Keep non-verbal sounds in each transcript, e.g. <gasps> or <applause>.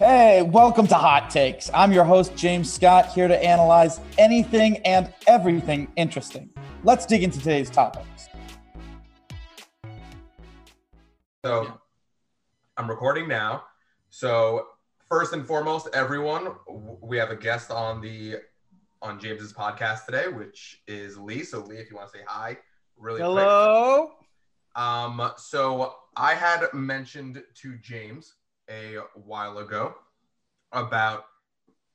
Hey, welcome to Hot Takes. I'm your host, James Scott, here to analyze anything and everything interesting. Let's dig into today's topics. So I'm recording now. So first and foremost, everyone, we have a guest on the on James's podcast today, which is Lee. So Lee, if you want to say hi, really quick. Hello. Um, so I had mentioned to James a while ago about,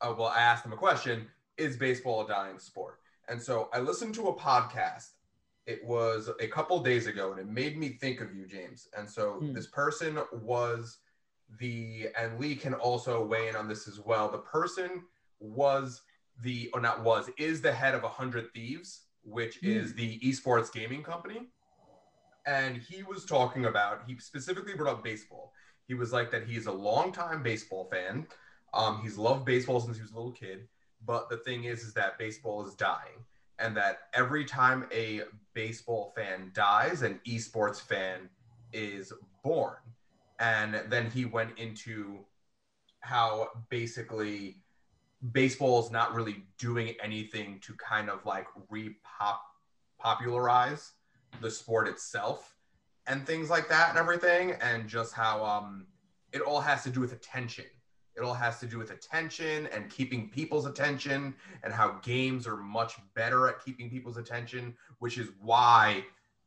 uh, well, I asked him a question: Is baseball a dying sport? And so I listened to a podcast. It was a couple days ago, and it made me think of you, James. And so Hmm. this person was the, and Lee can also weigh in on this as well. The person was the, or not was, is the head of a hundred thieves, which is the esports gaming company and he was talking about he specifically brought up baseball he was like that he's a longtime baseball fan. Um, he's loved baseball since he was a little kid but the thing is is that baseball is dying and that every time a baseball fan dies an esports fan is born. And then he went into how basically baseball is not really doing anything to kind of like repop popularize the sport itself and things like that and everything and just how um it all has to do with attention. It all has to do with attention and keeping people's attention and how games are much better at keeping people's attention which is why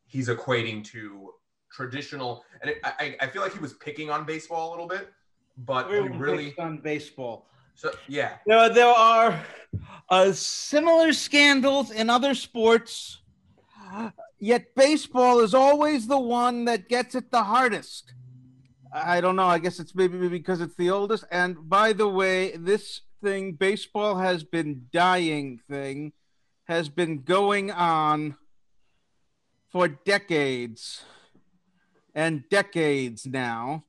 he's equating to traditional and it, I, I feel like he was picking on baseball a little bit but Everyone really on baseball. so yeah. There, there are uh, similar scandals in other sports, yet baseball is always the one that gets it the hardest. I don't know. I guess it's maybe because it's the oldest. And by the way, this thing, baseball has been dying thing, has been going on for decades and decades now.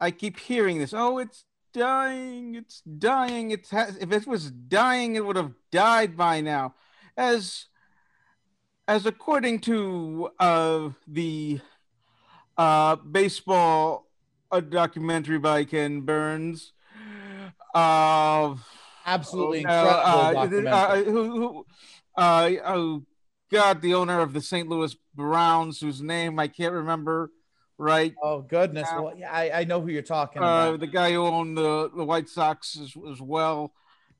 I keep hearing this. Oh, it's dying. It's dying. It's has, if it was dying, it would have died by now. As as according to uh, the uh, baseball a documentary by Ken Burns. Uh, Absolutely uh, incredible uh, who, who, uh, oh God, the owner of the St. Louis Browns, whose name I can't remember. Right, oh goodness, uh, well, yeah, I, I know who you're talking uh, about. the guy who owned the, the White Sox as, as well.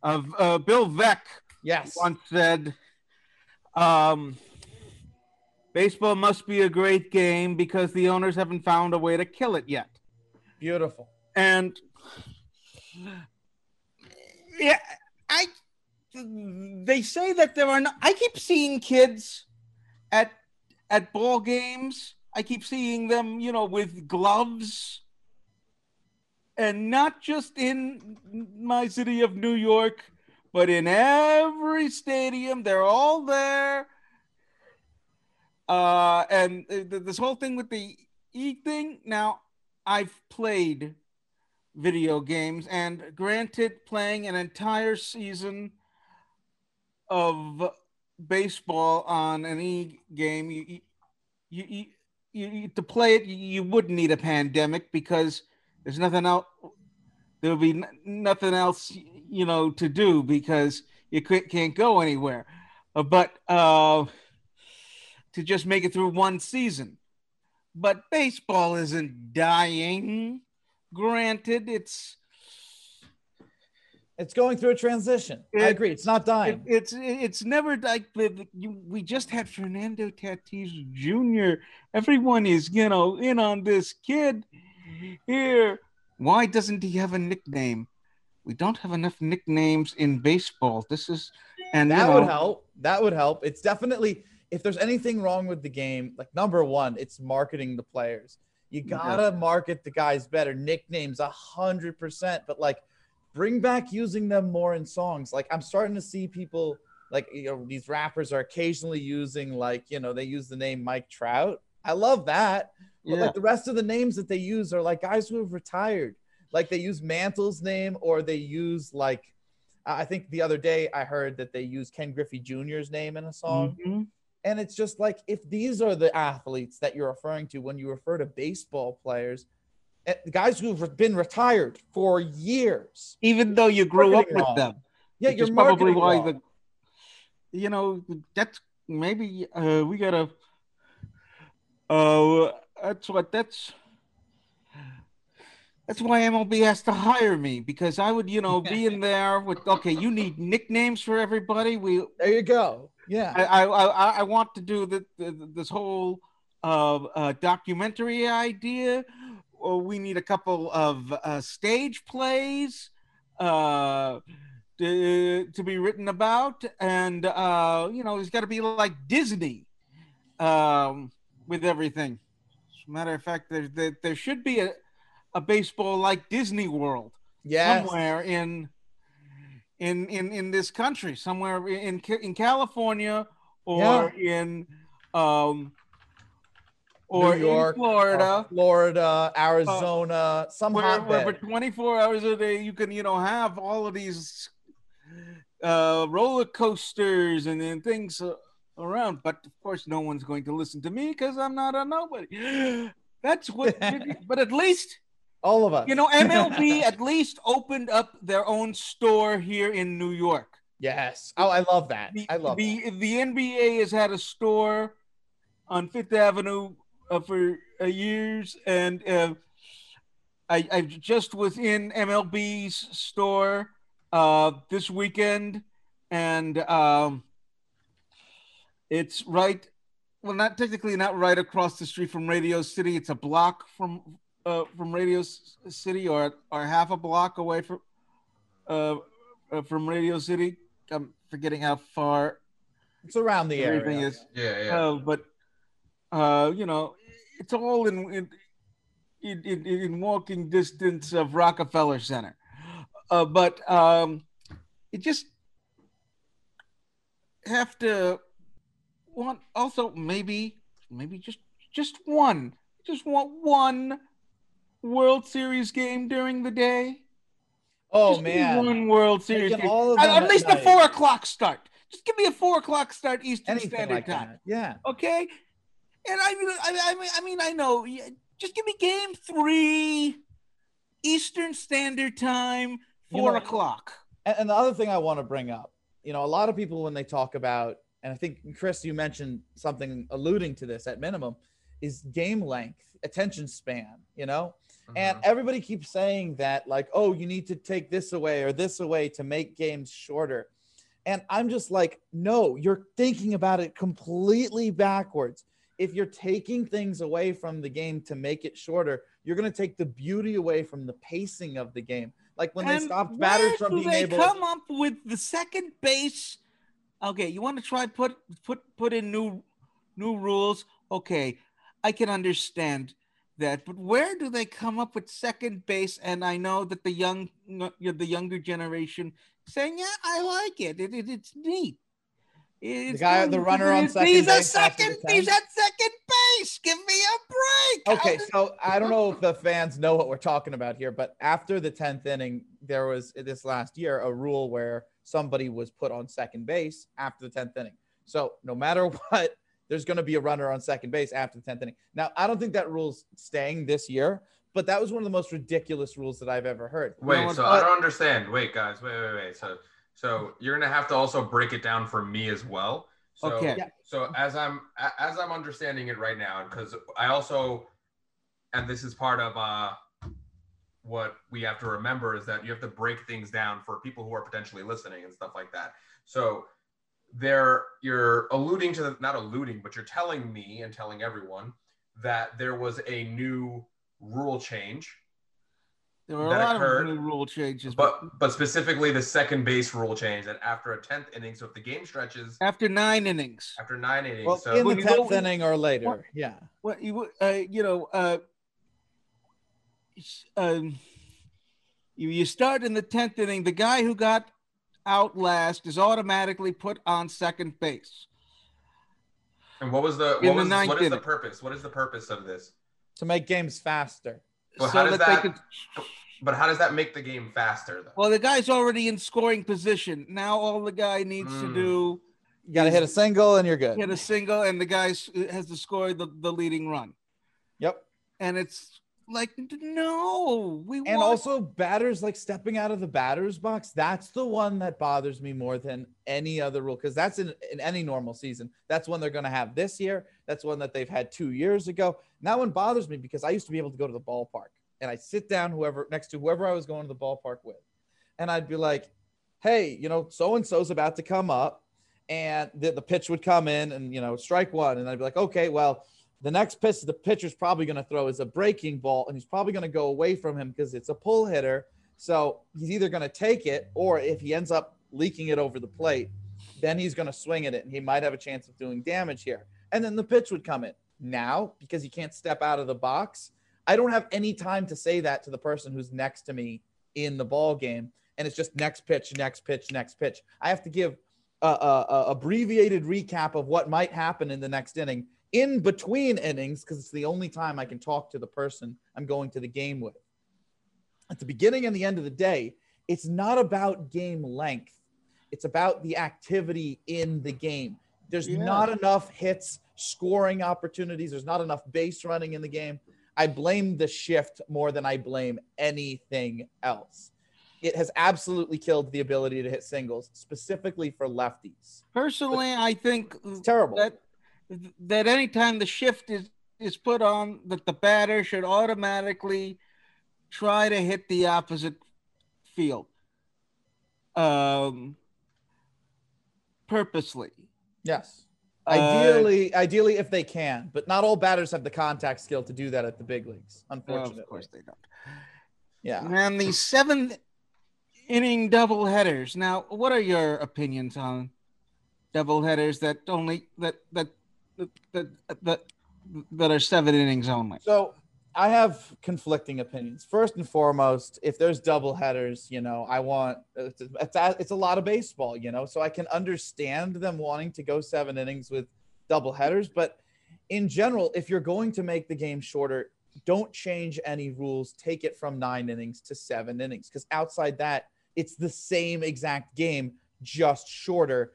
Uh, uh, Bill Veeck yes, once said, um, "Baseball must be a great game because the owners haven't found a way to kill it yet." beautiful. And yeah, I they say that there are no. I keep seeing kids at at ball games. I keep seeing them, you know, with gloves. And not just in my city of New York, but in every stadium, they're all there. Uh, and th- this whole thing with the e thing. Now, I've played video games, and granted, playing an entire season of baseball on an e game, you, you, you, you, to play it, you, wouldn't need a pandemic because there's nothing else. There would be nothing else, you know, to do because you can't go anywhere. Uh, but uh, to just make it through one season. But baseball isn't dying. Granted, it's It's going through a transition. I agree. It's not it, dying. it's it's never like we just had Fernando Tatis Jr. Everyone is you know in on this kid here. Why doesn't he have a nickname? We don't have enough nicknames in baseball. This is and you that know, would help. That would help. It's definitely if there's anything wrong with the game, like number one, it's marketing the players. You gotta market the guys better. Nicknames, a hundred percent. But like, bring back using them more in songs. Like I'm starting to see people like you know these rappers are occasionally using like you know they use the name Mike Trout. I love that. But yeah. like the rest of the names that they use are like guys who have retired. Like they use Mantle's name or they use like I think the other day I heard that they use Ken Griffey Jr.'s name in a song. Mhm. And it's just like if these are the athletes that you're referring to when you refer to baseball players, eh, guys who've been retired for years. Even though you grew up with wrong. them. Yeah, you're probably why wrong. the you know that's maybe uh we gotta uh that's what that's that's why MLB has to hire me because I would, you know, be <laughs> in there with okay, you need nicknames for everybody. We There you go. Yeah. I I I, want to do the, the this whole uh, uh documentary idea. Or we need a couple of uh, stage plays. Uh to, to be written about and uh you know it's got to be like disney um with everything as a matter of fact there there, there should be a, a baseball like disney world yes. somewhere in in in in this country somewhere in in california or in um or New York, in florida. Uh, Florida, Arizona, some where, where for 24 hours a day you can you know have all of these uh roller coasters and, and things uh, around but of course no one's going to listen to me because i'm not a nobody. <gasps> That's what <laughs> but at least All of us. you know mlb <laughs> at least opened up their own store here in new york Yes. Oh, I love that. the, I love the the nba has had a store on fifth avenue uh, for uh, years and uh, I, I just was in mlb's store uh, this weekend and um, it's right well not technically not right across the street from radio city it's a block from uh, from radio city or or half a block away from uh, uh, from radio city i'm forgetting how far. It's around the everything area. is Yeah, yeah. uh, but uh, you know, it's all in in, in in in walking distance of Rockefeller Center. Uh, but um, it just have to want also maybe maybe just just one just want one World Series game during the day. Oh Just man. one World Series game. At, at least a four o'clock start. Just give me a four o'clock start Eastern Anything Standard like Time. that. Yeah. Okay, and I mean, I, I mean, I mean, I know. Just give me game three, Eastern Standard Time, You four know- o'clock. And, and the other thing I want to bring up, you know, a lot of people when they talk about, and I think Chris, you mentioned something alluding to this at minimum, is game length, attention span. You know, and Mhm. everybody keeps saying that like, oh, you need to take this away or this away to make games shorter. And I'm just like, no, you're thinking about it completely backwards. If you're taking things away from the game to make it shorter, you're going to take the beauty away from the pacing of the game. Like when they And stopped where batters from being they able come up with the second base? Okay, you want to try put put put in new new rules? Okay, I can understand that, but where do they come up with second base? And I know that the young the younger generation saying, "Yeah, I like it. it, it it's neat." It's guy- the runner on second He's base the second. He's at second base. Give me a break. Okay, so I don't know if the fans know what we're talking about here, but after the 10th inning, there was this last year a rule where somebody was put on second base after the 10th inning. So no matter <laughs> what, there's going to be a runner on second base after the 10th inning. Now, I don't think that rule's staying this year, but that was one of the most ridiculous rules that I've ever heard. Wait, No, so but- I don't understand. Wait, guys, wait, wait, wait. So, so you're gonna have to also break it down for me as well. So, Okay. Yeah. so as I'm as I'm understanding it right now, because I also, and this is part of uh, what we have to remember is that you have to break things down for people who are potentially listening and stuff like that. So, there you're alluding to not alluding, but you're telling me and telling everyone that there was a new rule change There were a lot occurred, of new rule changes, but but specifically the second base rule change that after a tenth inning, so if the game stretches after nine innings. after nine innings, Well, so in the When you go- 10th inning or later. What? Yeah. What you uh, you know, uh, um, you you start in the tenth inning. The guy who got out last is automatically put on second base. and what was the in what the was ninth what is the purpose? What is the purpose of this? To make games faster. Well, how does they that- could. But how does that make the game faster though? Well, the guy's already in scoring position. Now all the guy needs to Mm. do You got to hit a single and you're good. hit a single, and the guy has to score the, the leading run. Yep. And it's like no, we And also batters like stepping out of the batter's box. That's the one that bothers me more than any other rule because that's in, in any normal season. That's one they're going to have this year. That's one that they've had two years ago. And that one bothers me because I used to be able to go to the ballpark and I sit down whoever next to whoever I was going to the ballpark with, and I'd be like, "Hey, you know, so and so's about to come up," and the, the pitch would come in, and you know, strike one, and I'd be like, "Okay, well." The next pitch the pitcher's probably going to throw is a breaking ball and he's probably going to go away from him because it's a pull hitter. So he's either going to take it or if he ends up leaking it over the plate then he's going to swing at it and he might have a chance of doing damage here. And then the pitch would come in. Now because you can't step out of the box i don't have any time to say that to the person who's next to me in the ball game and it's just next pitch next pitch next pitch. I have to give a, a, a abbreviated recap of what might happen in the next inning in between innings because it's the only time I can talk to the person I'm going to the game with. At the beginning and the end of the day, it's not about game length. It's about the activity in the game. There's Yeah. not enough hits, scoring opportunities. There's not enough base running in the game. I blame the shift more than I blame anything else. It has absolutely killed the ability to hit singles, specifically for lefties. personally, I think It's terrible. that that anytime the shift is is put on, that the batter should automatically try to hit the opposite field, um, purposely. Yes. Uh, Ideally, ideally if they can, but not all batters have the contact skill to do that at the big leagues. Unfortunately, of course they don't. yeah. And the seventh inning double headers. Now, what are your opinions on double headers that only that that that that that, are seven innings only? So I have conflicting opinions. First and foremost, if there's double headers, you know, I want it's a, it's a lot of baseball, you know, so I can understand them wanting to go seven innings with double headers, but in general, if you're going to make the game shorter, don't change any rules. Take it from nine innings to seven innings because outside that, it's the same exact game, just shorter.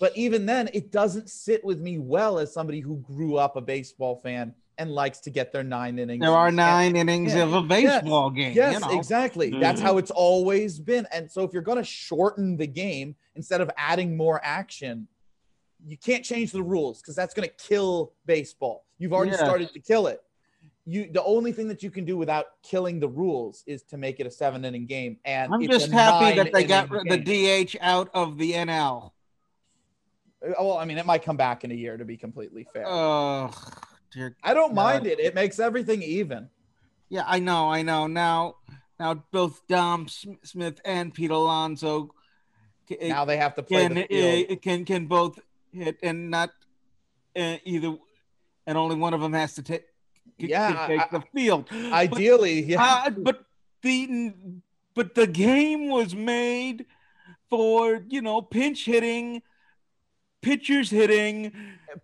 But even then, it doesn't sit with me well as somebody who grew up a baseball fan and likes to get their nine innings. There are And- nine innings yeah, of a baseball game. Yes, you know. exactly. That's Mhm. how it's always been. And so if you're going to shorten the game instead of adding more action, you can't change the rules because that's going to kill baseball. You've already Yes. started to kill it. You the only thing that you can do without killing the rules is to make it a seven inning game. And I'm it's just happy that they got nine-inning the. DH out of the NL. Uh, Well, I mean, it might come back in a year to be completely fair. Oh, dear. I don't mind it. It makes everything even. Yeah, I know, I know. Now, now both Dom Smith and Pete Alonso Now they have to play can the field. can can both hit and not uh, either, and only one of them has to take Yeah, take I- the field. But, Ideally, yeah. uh, but the but the game was made for you know pinch hitting, pitchers hitting,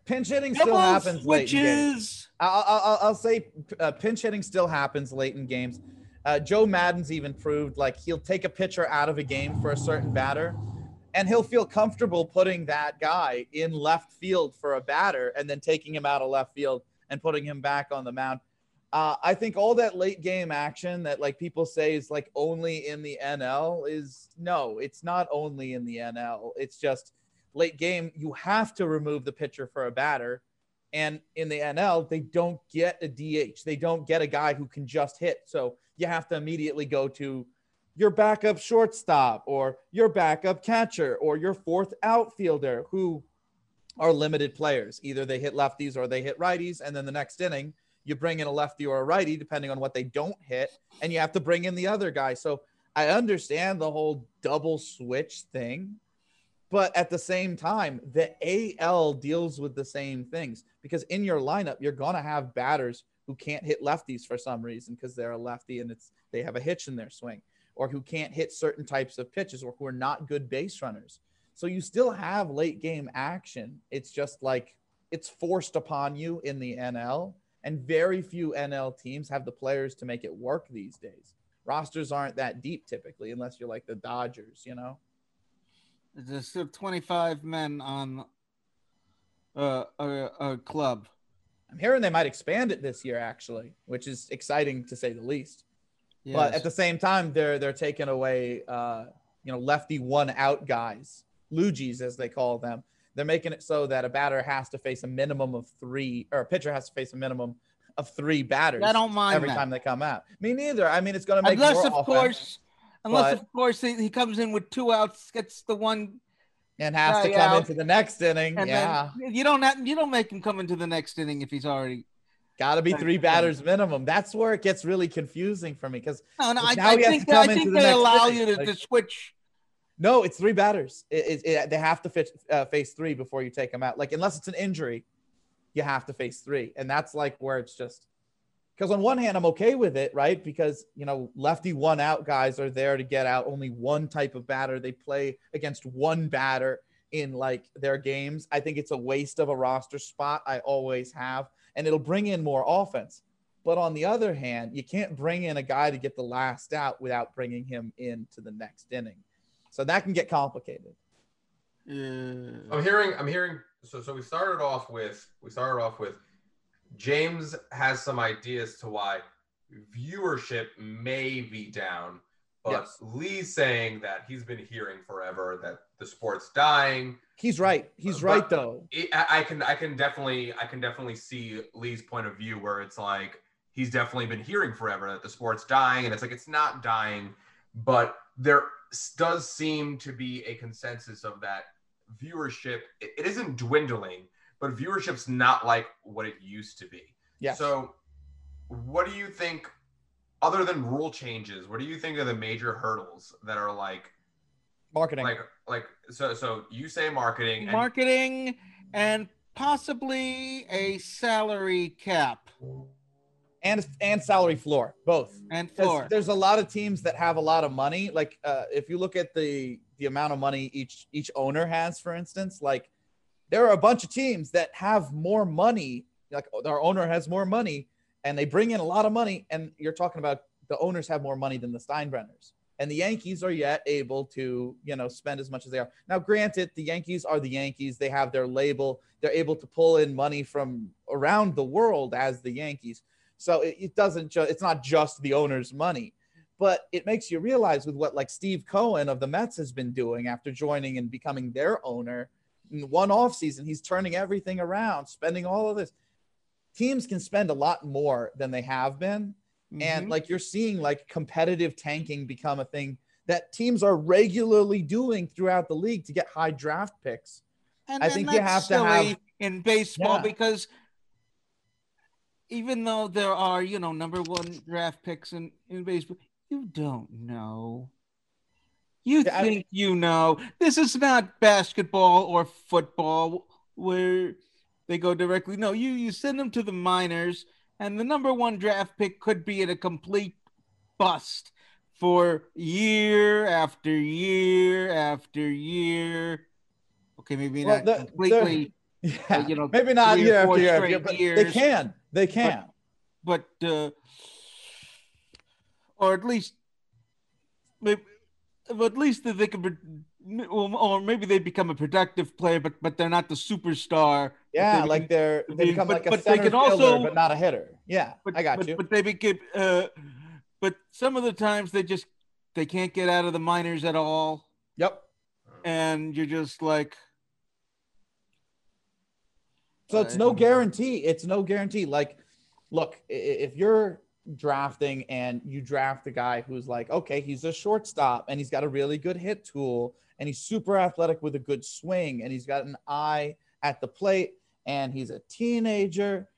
Pinch hitting still happens late in games. I'll, I'll, I'll say uh, pinch hitting still happens late in games. Uh, Joe Maddon's even proved like he'll take a pitcher out of a game for a certain batter, and he'll feel comfortable putting that guy in left field for a batter and then taking him out of left field and putting him back on the mound. Uh, I think all that late game action that like people say is like only in the NL is no, it's not only in the NL. It's just late game. You have to remove the pitcher for a batter and in the NL, they don't get a DH. They don't get a guy who can just hit. So you have to immediately go to your backup shortstop or your backup catcher or your fourth outfielder who are limited players. Either they hit lefties or they hit righties. And then the next inning, you bring in a lefty or a righty, depending on what they don't hit, and you have to bring in the other guy. So I understand the whole double switch thing. But at the same time, the AL deals with the same things because in your lineup, you're going to have batters who can't hit lefties for some reason because they're a lefty and it's they have a hitch in their swing or who can't hit certain types of pitches or who are not good base runners. So you still have late game action. It's just like it's forced upon you in the NL and very few NL teams have the players to make it work these days. Rosters aren't that deep typically unless you're like the Dodgers, you know. There's still 25 men on uh, a, a club. I'm hearing they might expand it this year, actually, which is exciting to say the least. But at the same time, they're they're taking away, uh, you know, lefty one out guys, LOOGYs as they call them. They're making it so that a batter has to face a minimum of three, or a pitcher has to face a minimum of three batters. I don't mind every that. time they come out. Me neither. I mean, it's going to make unless of offense course, unless but- of course he, he comes in with two outs, gets the one, and has to come out, into the next inning. yeah, you don't have, you don't make him come into the next inning if he's already. got to be three batters minimum. That's where it gets really confusing for me because No, no, I, Now I he has think to come I into think the they allow inning, you to, like- to switch. No, it's three batters. It, it, it- they have to fit, uh, face three before you take them out. Like unless it's an injury, you have to face three, and that's like where it's just because on one hand I'm okay with it, right? Because you know lefty one out guys are there to get out only one type of batter. They play against one batter in like their games. I think it's a waste of a roster spot. I always have, and it'll bring in more offense. But on the other hand, you can't bring in a guy to get the last out without bringing him into the next inning. So that can get complicated. yeah. I'm hearing. I'm hearing. So so we started off with we started off with James has some ideas to why viewership may be down, but Yes. Lee's saying that he's been hearing forever that the sport's dying. He's right. He's But- right though. It, I, can I can definitely I can definitely see Lee's point of view where it's like he's definitely been hearing forever that the sport's dying, and it's like it's not dying, but there does seem to be a consensus of that viewership. It isn't dwindling, but viewership's not like what it used to be. Yeah. So, what do you think, other than rule changes, what do you think are the major hurdles that are like Marketing. like like so so you say marketing and marketing and possibly a salary cap and and salary floor, both. And floor. There's a lot of teams that have a lot of money. Like uh, if you look at the the amount of money each each owner has, for instance, like there are a bunch of teams that have more money. Like oh, their owner has more money, and they bring in a lot of money. And you're talking about the owners have more money than the Steinbrenners. And the Yankees are yet able to, you know, spend as much as they are. Now, granted, the Yankees are the Yankees. They have their label. They're able to pull in money from around the world as the Yankees. So it, it doesn't just it's not just the owner's money, but it makes you realize with what like Steve Cohen of the Mets has been doing after joining and becoming their owner in one off season, he's turning everything around, spending all of this. Teams can spend a lot more than they have been. And Mhm. like you're seeing like competitive tanking become a thing that teams are regularly doing throughout the league to get high draft picks. And I think you have to have- in baseball Yeah. because even though there are, you know, number one draft picks in, in baseball, you don't know. You I- think you know. This is not basketball or football where they go directly. No, you you send them to the minors, and the number one draft pick could be at a complete bust for year after year after year. Okay, maybe Well, not the- completely, Yeah, you know, maybe not year after year, after year, but they can. They can. but uh, or at least, maybe, but at least they could, or maybe they become a productive player, but but they're not the superstar. yeah, they like they're they become but- like a but they can also- but not a hitter. Yeah, But I got but, you. But they became, uh, but some of the times they just they can't get out of the minors at all, yep. and you're just like, So it's no guarantee. It's no guarantee. Like, look, if you're drafting and you draft a guy who's like, okay, he's a shortstop and he's got a really good hit tool and he's super athletic with a good swing and he's got an eye at the plate and he's a teenager,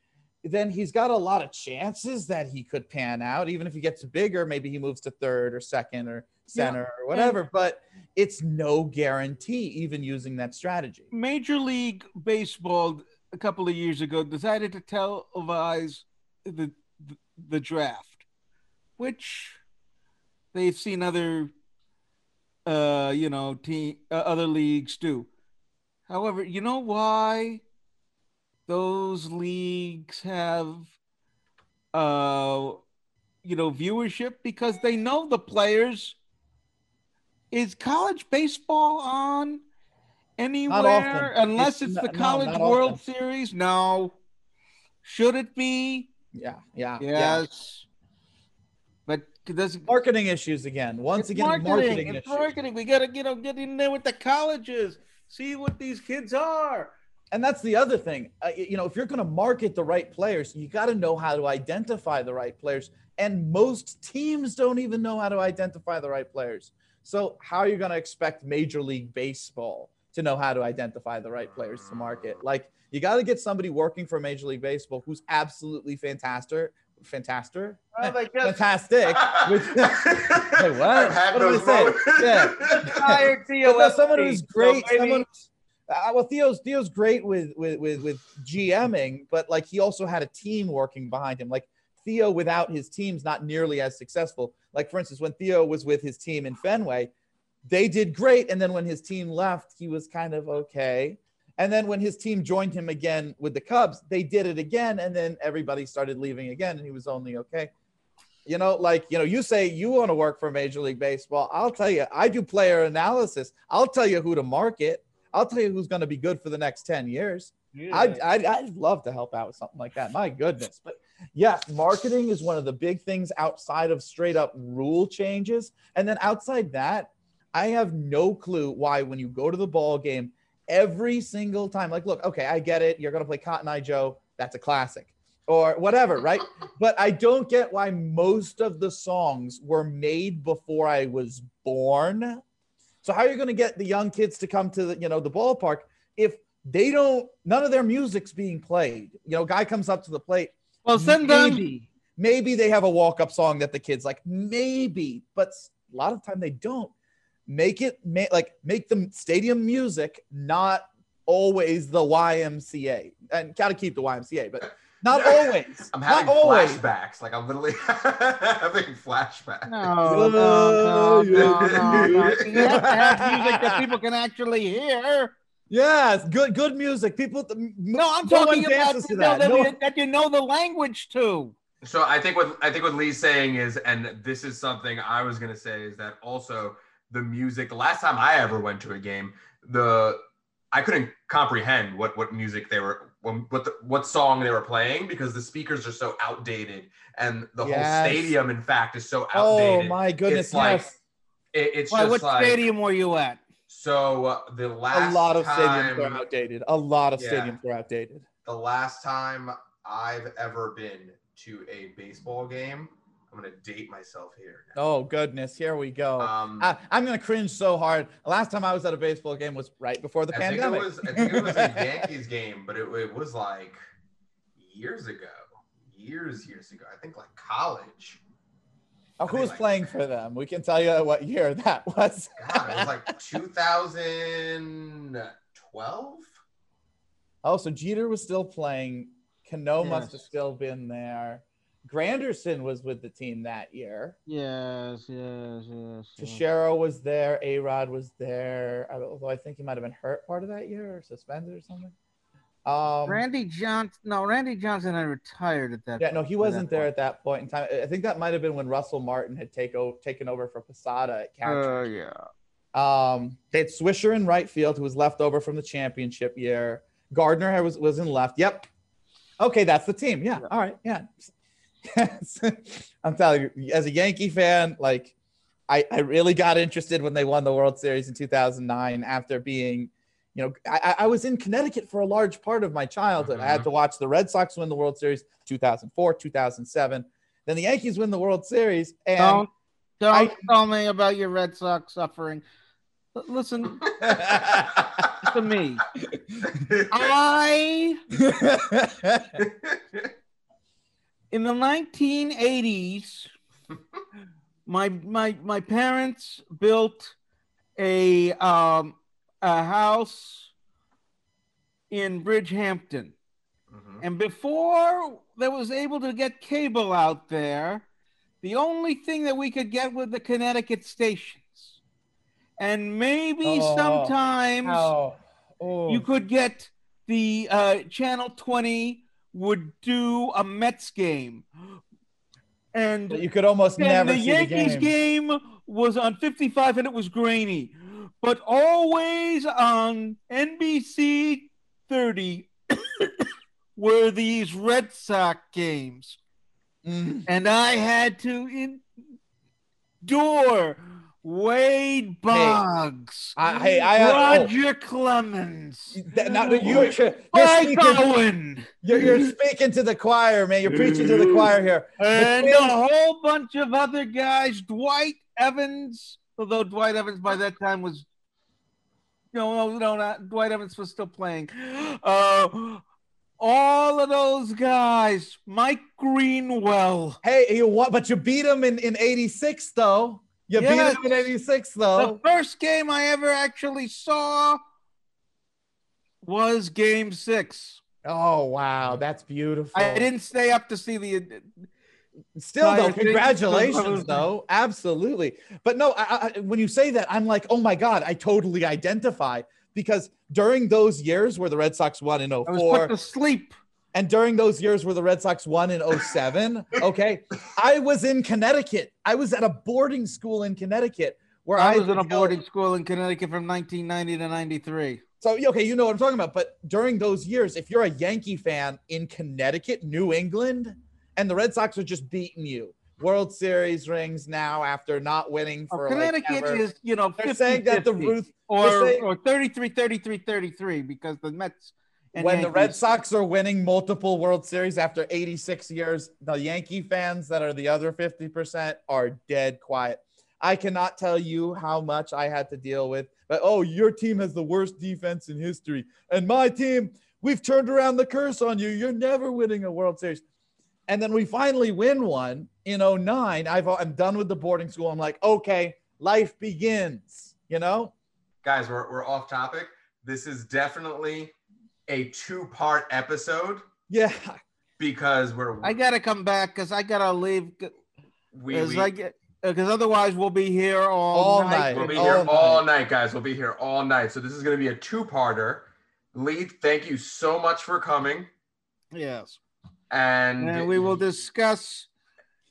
then he's got a lot of chances that he could pan out. Even if he gets bigger, maybe he moves to third or second or Yeah, center or whatever. But it's no guarantee, even using that strategy. Major League Baseball a couple of years ago decided to televise the the, draft, which they've seen other uh you know team uh, other leagues do. However, you know why those leagues have uh you know viewership because they know the players is college baseball on anywhere unless It's it's, the college world often. series no Should it be? Yeah, yeah, yeah. Yes. But does Marketing issues again. Once again, marketing, marketing, it's issues. marketing. We gotta you know get in there with the colleges, see what these kids are. And that's the other thing. Uh, you know, if you're going to market the right players, you got to know how to identify the right players. And most teams don't even know how to identify the right players. So, how are you going to expect Major League Baseball to know how to identify the right players to market? Like, you got to get somebody working for Major League Baseball who's absolutely fantastic, fantastic, Well, they fantastic. <laughs> With, <laughs> Wait, what? I've What did those I say? Yeah. <laughs> hired But no, TOFC, someone who's so great. maybe- someone, uh, well, Theo's Theo's great with with with with GMing, but like he also had a team working behind him. Like Theo, without his team's not nearly as successful. Like for instance, when Theo was with his team in Fenway, they did great, and then when his team left, he was kind of okay. And then when his team joined him again with the Cubs, they did it again, and then everybody started leaving again, and he was only okay. You know, like you know, you say you want to work for Major League Baseball. I'll tell you, I do player analysis. I'll tell you who to market. I'll tell you who's going to be good for the next ten years. I'd, I'd, I'd love to help out with something like that. My goodness. But yes, marketing is one of the big things outside of straight up rule changes. And then outside that, I have no clue why when you go to the ball game every single time, like, look, okay, I get it. You're going to play Cotton Eye Joe. That's a classic or whatever, right? <laughs> but I don't get why most of the songs were made before I was born. So how are you going to get the young kids to come to the, you know, the ballpark if they don't none of their music's being played? You know, guy comes up to the plate, Well, send them. maybe, maybe they have a walk-up song that the kids like, maybe, but a lot of time they don't. Make it ma- like make the stadium music not always the YMCA, and gotta keep the YMCA, but not <laughs> always. I'm not having always. flashbacks. Like I'm literally <laughs> having flashbacks. No, no, no, no, <laughs> no, no. You have to have music that people can actually hear. Yes, good good music. People. No, No, I'm no talking about dances to that. that, No you, that you know the language to. So I think what I think what Lee's saying is, and this is something I was gonna say, is that also the music. The last time I ever went to a game, the I couldn't comprehend what what music they were, what the, what song they were playing because the speakers are so outdated, and the Yes. whole stadium, in fact, is so outdated. Oh my goodness! It's like yes. it, it's Why, just what like stadium were you at? so. Uh, the last a lot of time, stadiums are outdated. A lot of Yeah. stadiums are outdated. the last time I've ever been to a baseball game. I'm gonna date myself here. Oh goodness, here we go. Um, I, I'm gonna cringe so hard. Last time I was at a baseball game was right before the I think it pandemic. was I think it was a <laughs> Yankees game, but it, it was like years ago. Years, years ago. I think like college. oh, who was playing for them? We can tell you what year that <laughs> was. God, it was like 2012. oh, so Jeter was still playing. Cano must have still been there. Granderson was with the team that year. Yes, yes, yes. Teixeira was there. A Rod was there. I- Although I think he might have been hurt part of that year or suspended or something. Um, Randy Johnson. No, Randy Johnson had retired at that. yeah, no, he wasn't there point. at that point in time. I think that might have been when Russell Martin had take o- taken over for Posada at catcher. Uh, yeah. Um, they had Swisher in right field, who was left over from the championship year. Gardner was was in left. Yep. Okay, that's the team. Yeah. All right. Yeah. <laughs> I'm telling you, as a Yankee fan, like I, I really got interested when they won the World Series in 2009 after being, you know, I, I was in Connecticut for a large part of my childhood. I had mm-hmm. to watch the Red Sox win the World Series 2004, 2007. Then the Yankees win the World Series. And Don't don't I- tell me about your Red Sox suffering. Listen <laughs> to me. I <laughs> in the 1980s <laughs> my my my parents built a um a house in Bridgehampton Mhm. and before there was able to get cable out there the only thing that we could get were the Connecticut stations and maybe Oh, sometimes oh. you could get the uh, channel 20 would do a Mets game. And But you could almost never the Yankees the game. game. was on 55 and it was grainy. But always on NBC 30 <coughs> were these Red Sox games. Mm. And I had to endure Wade Boggs, I- hey, I- oh. Roger Clemens, That- now you, you're, Mike speaking, you're, you're speaking to the choir, man. You're preaching to the choir here. and But a whole bunch of other guys. Dwight Evans, although Dwight Evans by that time was, no, no, no, not Dwight Evans was still playing. <gasps> Uh, all of those guys, Mike Greenwell. Hey, you want, but you beat him in, in 86, though. You Yes. beat him in 86, The first game I ever actually saw was game six. Oh, wow. That's beautiful. I didn't stay up to see the. Still, though, congratulations, though. Absolutely. But no, I, I, when you say that, I'm like, oh my God, I totally identify because during those years where the Red Sox won in I was put oh to sleep. And during those years where the Red Sox won in 07, okay, I was in Connecticut. I was at a boarding school in Connecticut where I, I was in a could go- boarding school in Connecticut from 1990 to 93. So okay, you know what I'm talking about. But during those years, if you're a Yankee fan in Connecticut, New England, and the Red Sox are just beating you, World Series rings now after not winning Oh, for like, Connecticut ever. is, you know, They're 50, saying that the 50, Ruth or, they're saying- or 33 33 33 because the Mets. And when the Red Sox are winning multiple World Series after 86 years, the Yankee fans that are the other 50% are dead quiet. I cannot tell you how much I had to deal with. But oh, your team has the worst defense in history, and my team, we've turned around the curse on you. You're never winning a World Series. And then we finally win one in 09. I've, I'm done with the boarding school. I'm like, okay, life begins, you know? Guys, we're, we're off topic. This is definitely a two part episode Yeah. because we're I got to come back because I got to leave we, because we, I get. Because otherwise, we'll be here all, All night. night. We'll be all here night. all night, guys. We'll be here all night. So this is going to be a two-parter. Lee, thank you so much for coming, Yes, and, and we will discuss.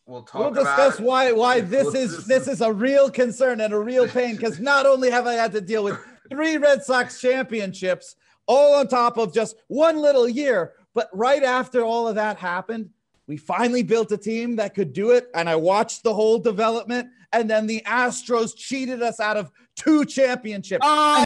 we'll talk We'll discuss it. why why <laughs> this We'll is dis- this is a real concern and a real pain because not only have I had to deal with three Red Sox championships all on top of just one little year, but right after all of that happened, we finally built a team that could do it, and I watched the whole development, and then the Astros cheated us out of two championships. Oh,